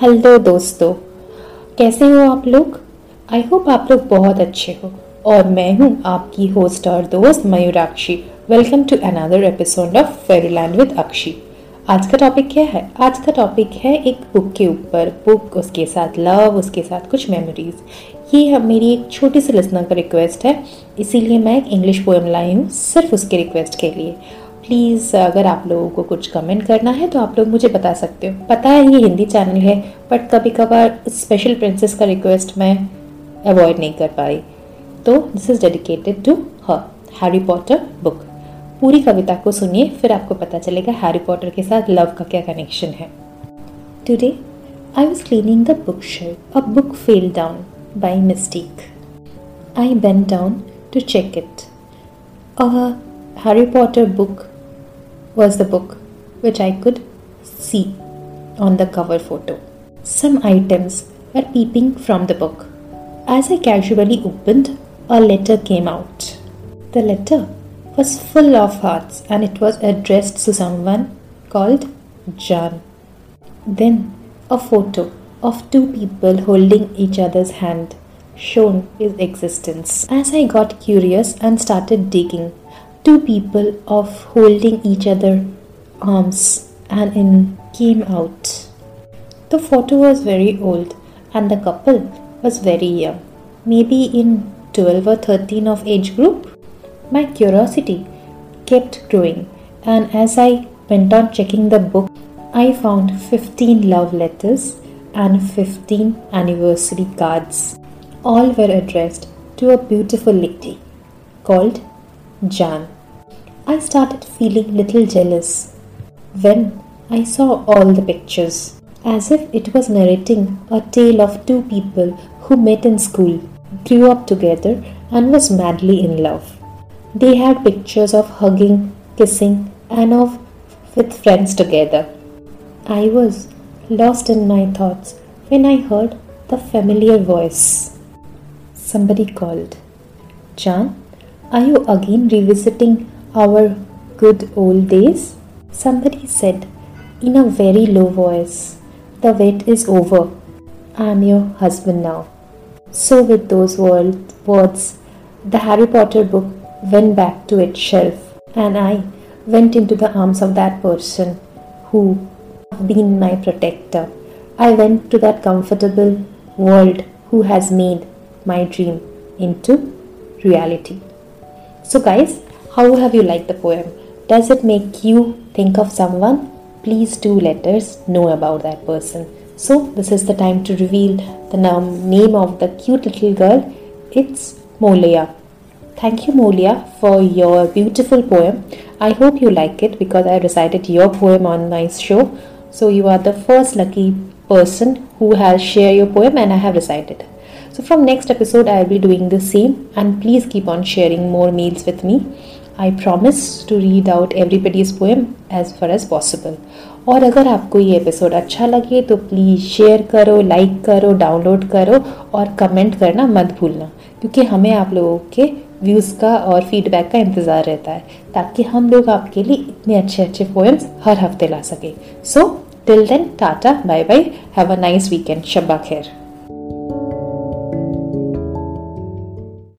Hello दोस्तों, कैसे हो आप लोग? आई होप आप लोग बहुत अच्छे हो। और मैं हूँ आपकी होस्ट और दोस्त Mayurakshi. Welcome to another episode of Fairyland with Akshi आज का टॉपिक क्या है? आज का टॉपिक है एक बुक के ऊपर। बुक उसके साथ लव उसके साथ कुछ मेमोरीज ये मेरी एक छोटी सी लिसनर का रिक्वेस्ट है। इसीलिए मैं एक इंग्लिश पोएम लाई हूँ सिर्फ़ उसके रिक्वेस्ट के लिए। प्लीज़, अगर आप लोगों को कुछ कमेंट करना है तो आप लोग मुझे बता सकते हो। पता है, ये हिंदी चैनल है बट कभी कभार स्पेशल प्रिंसेस का रिक्वेस्ट मैं अवॉइड नहीं कर पाई। तो this is dedicated to her Harry Potter book पूरी कविता को सुनिए, फिर आपको पता चलेगा हैरी पॉटर के साथ लव का क्या कनेक्शन है। Today I was cleaning the book shelf a book fell down by mistake I bent down to check it a Potter book was the book which I could see on the cover photo. Some items were peeping from the book. As I casually opened, a letter came out. The letter was full of hearts and it was addressed to someone called John. Then a photo of two people holding each other's hand shown its existence. As I got curious and started digging, two people of holding each other arms and in came out. The photo was very old and the couple was very young, maybe in 12 or 13 of age group. My curiosity kept growing and as I went on checking the book, I found 15 love letters and 15 anniversary cards. All were addressed to a beautiful lady called Jan. I started feeling little jealous when I saw all the pictures, as if it was narrating a tale of two people who met in school, grew up together, and was madly in love. They had pictures of hugging, kissing, and of with friends together. I was lost in my thoughts when I heard the familiar voice. Somebody called. Jan, are you again revisiting our good old days? Somebody said in a very low voice, The wait is over. I am your husband now. So, with those words, the Harry Potter book went back to its shelf, and I went into the arms of that person who have been my protector. I went to that comfortable world who has made my dream into reality. So, guys, how have you liked the poem? Does it make you think of someone? Please do let us know about that person. So, this is the time to reveal the name of the cute little girl. It's Molia. Thank you, Molia, for your beautiful poem. I hope you like it because I recited your poem on my show. So, you are the first lucky person who has shared your poem and I have recited. So, from next episode, I will be doing the same. And please keep on sharing more meals with me. I promise to read out everybody's poem as far as possible और अगर आपको ये episode अच्छा लगे तो please share करो like करो download करो और कमेंट करना मत भूलना, क्योंकि हमें आप लोगों के व्यूज़ का और फीडबैक का इंतज़ार रहता है, ताकि हम लोग आपके लिए इतने अच्छे अच्छे पोएम्स हर हफ़्ते ला सके। So till then tata bye bye have a nice weekend शब्बा खैर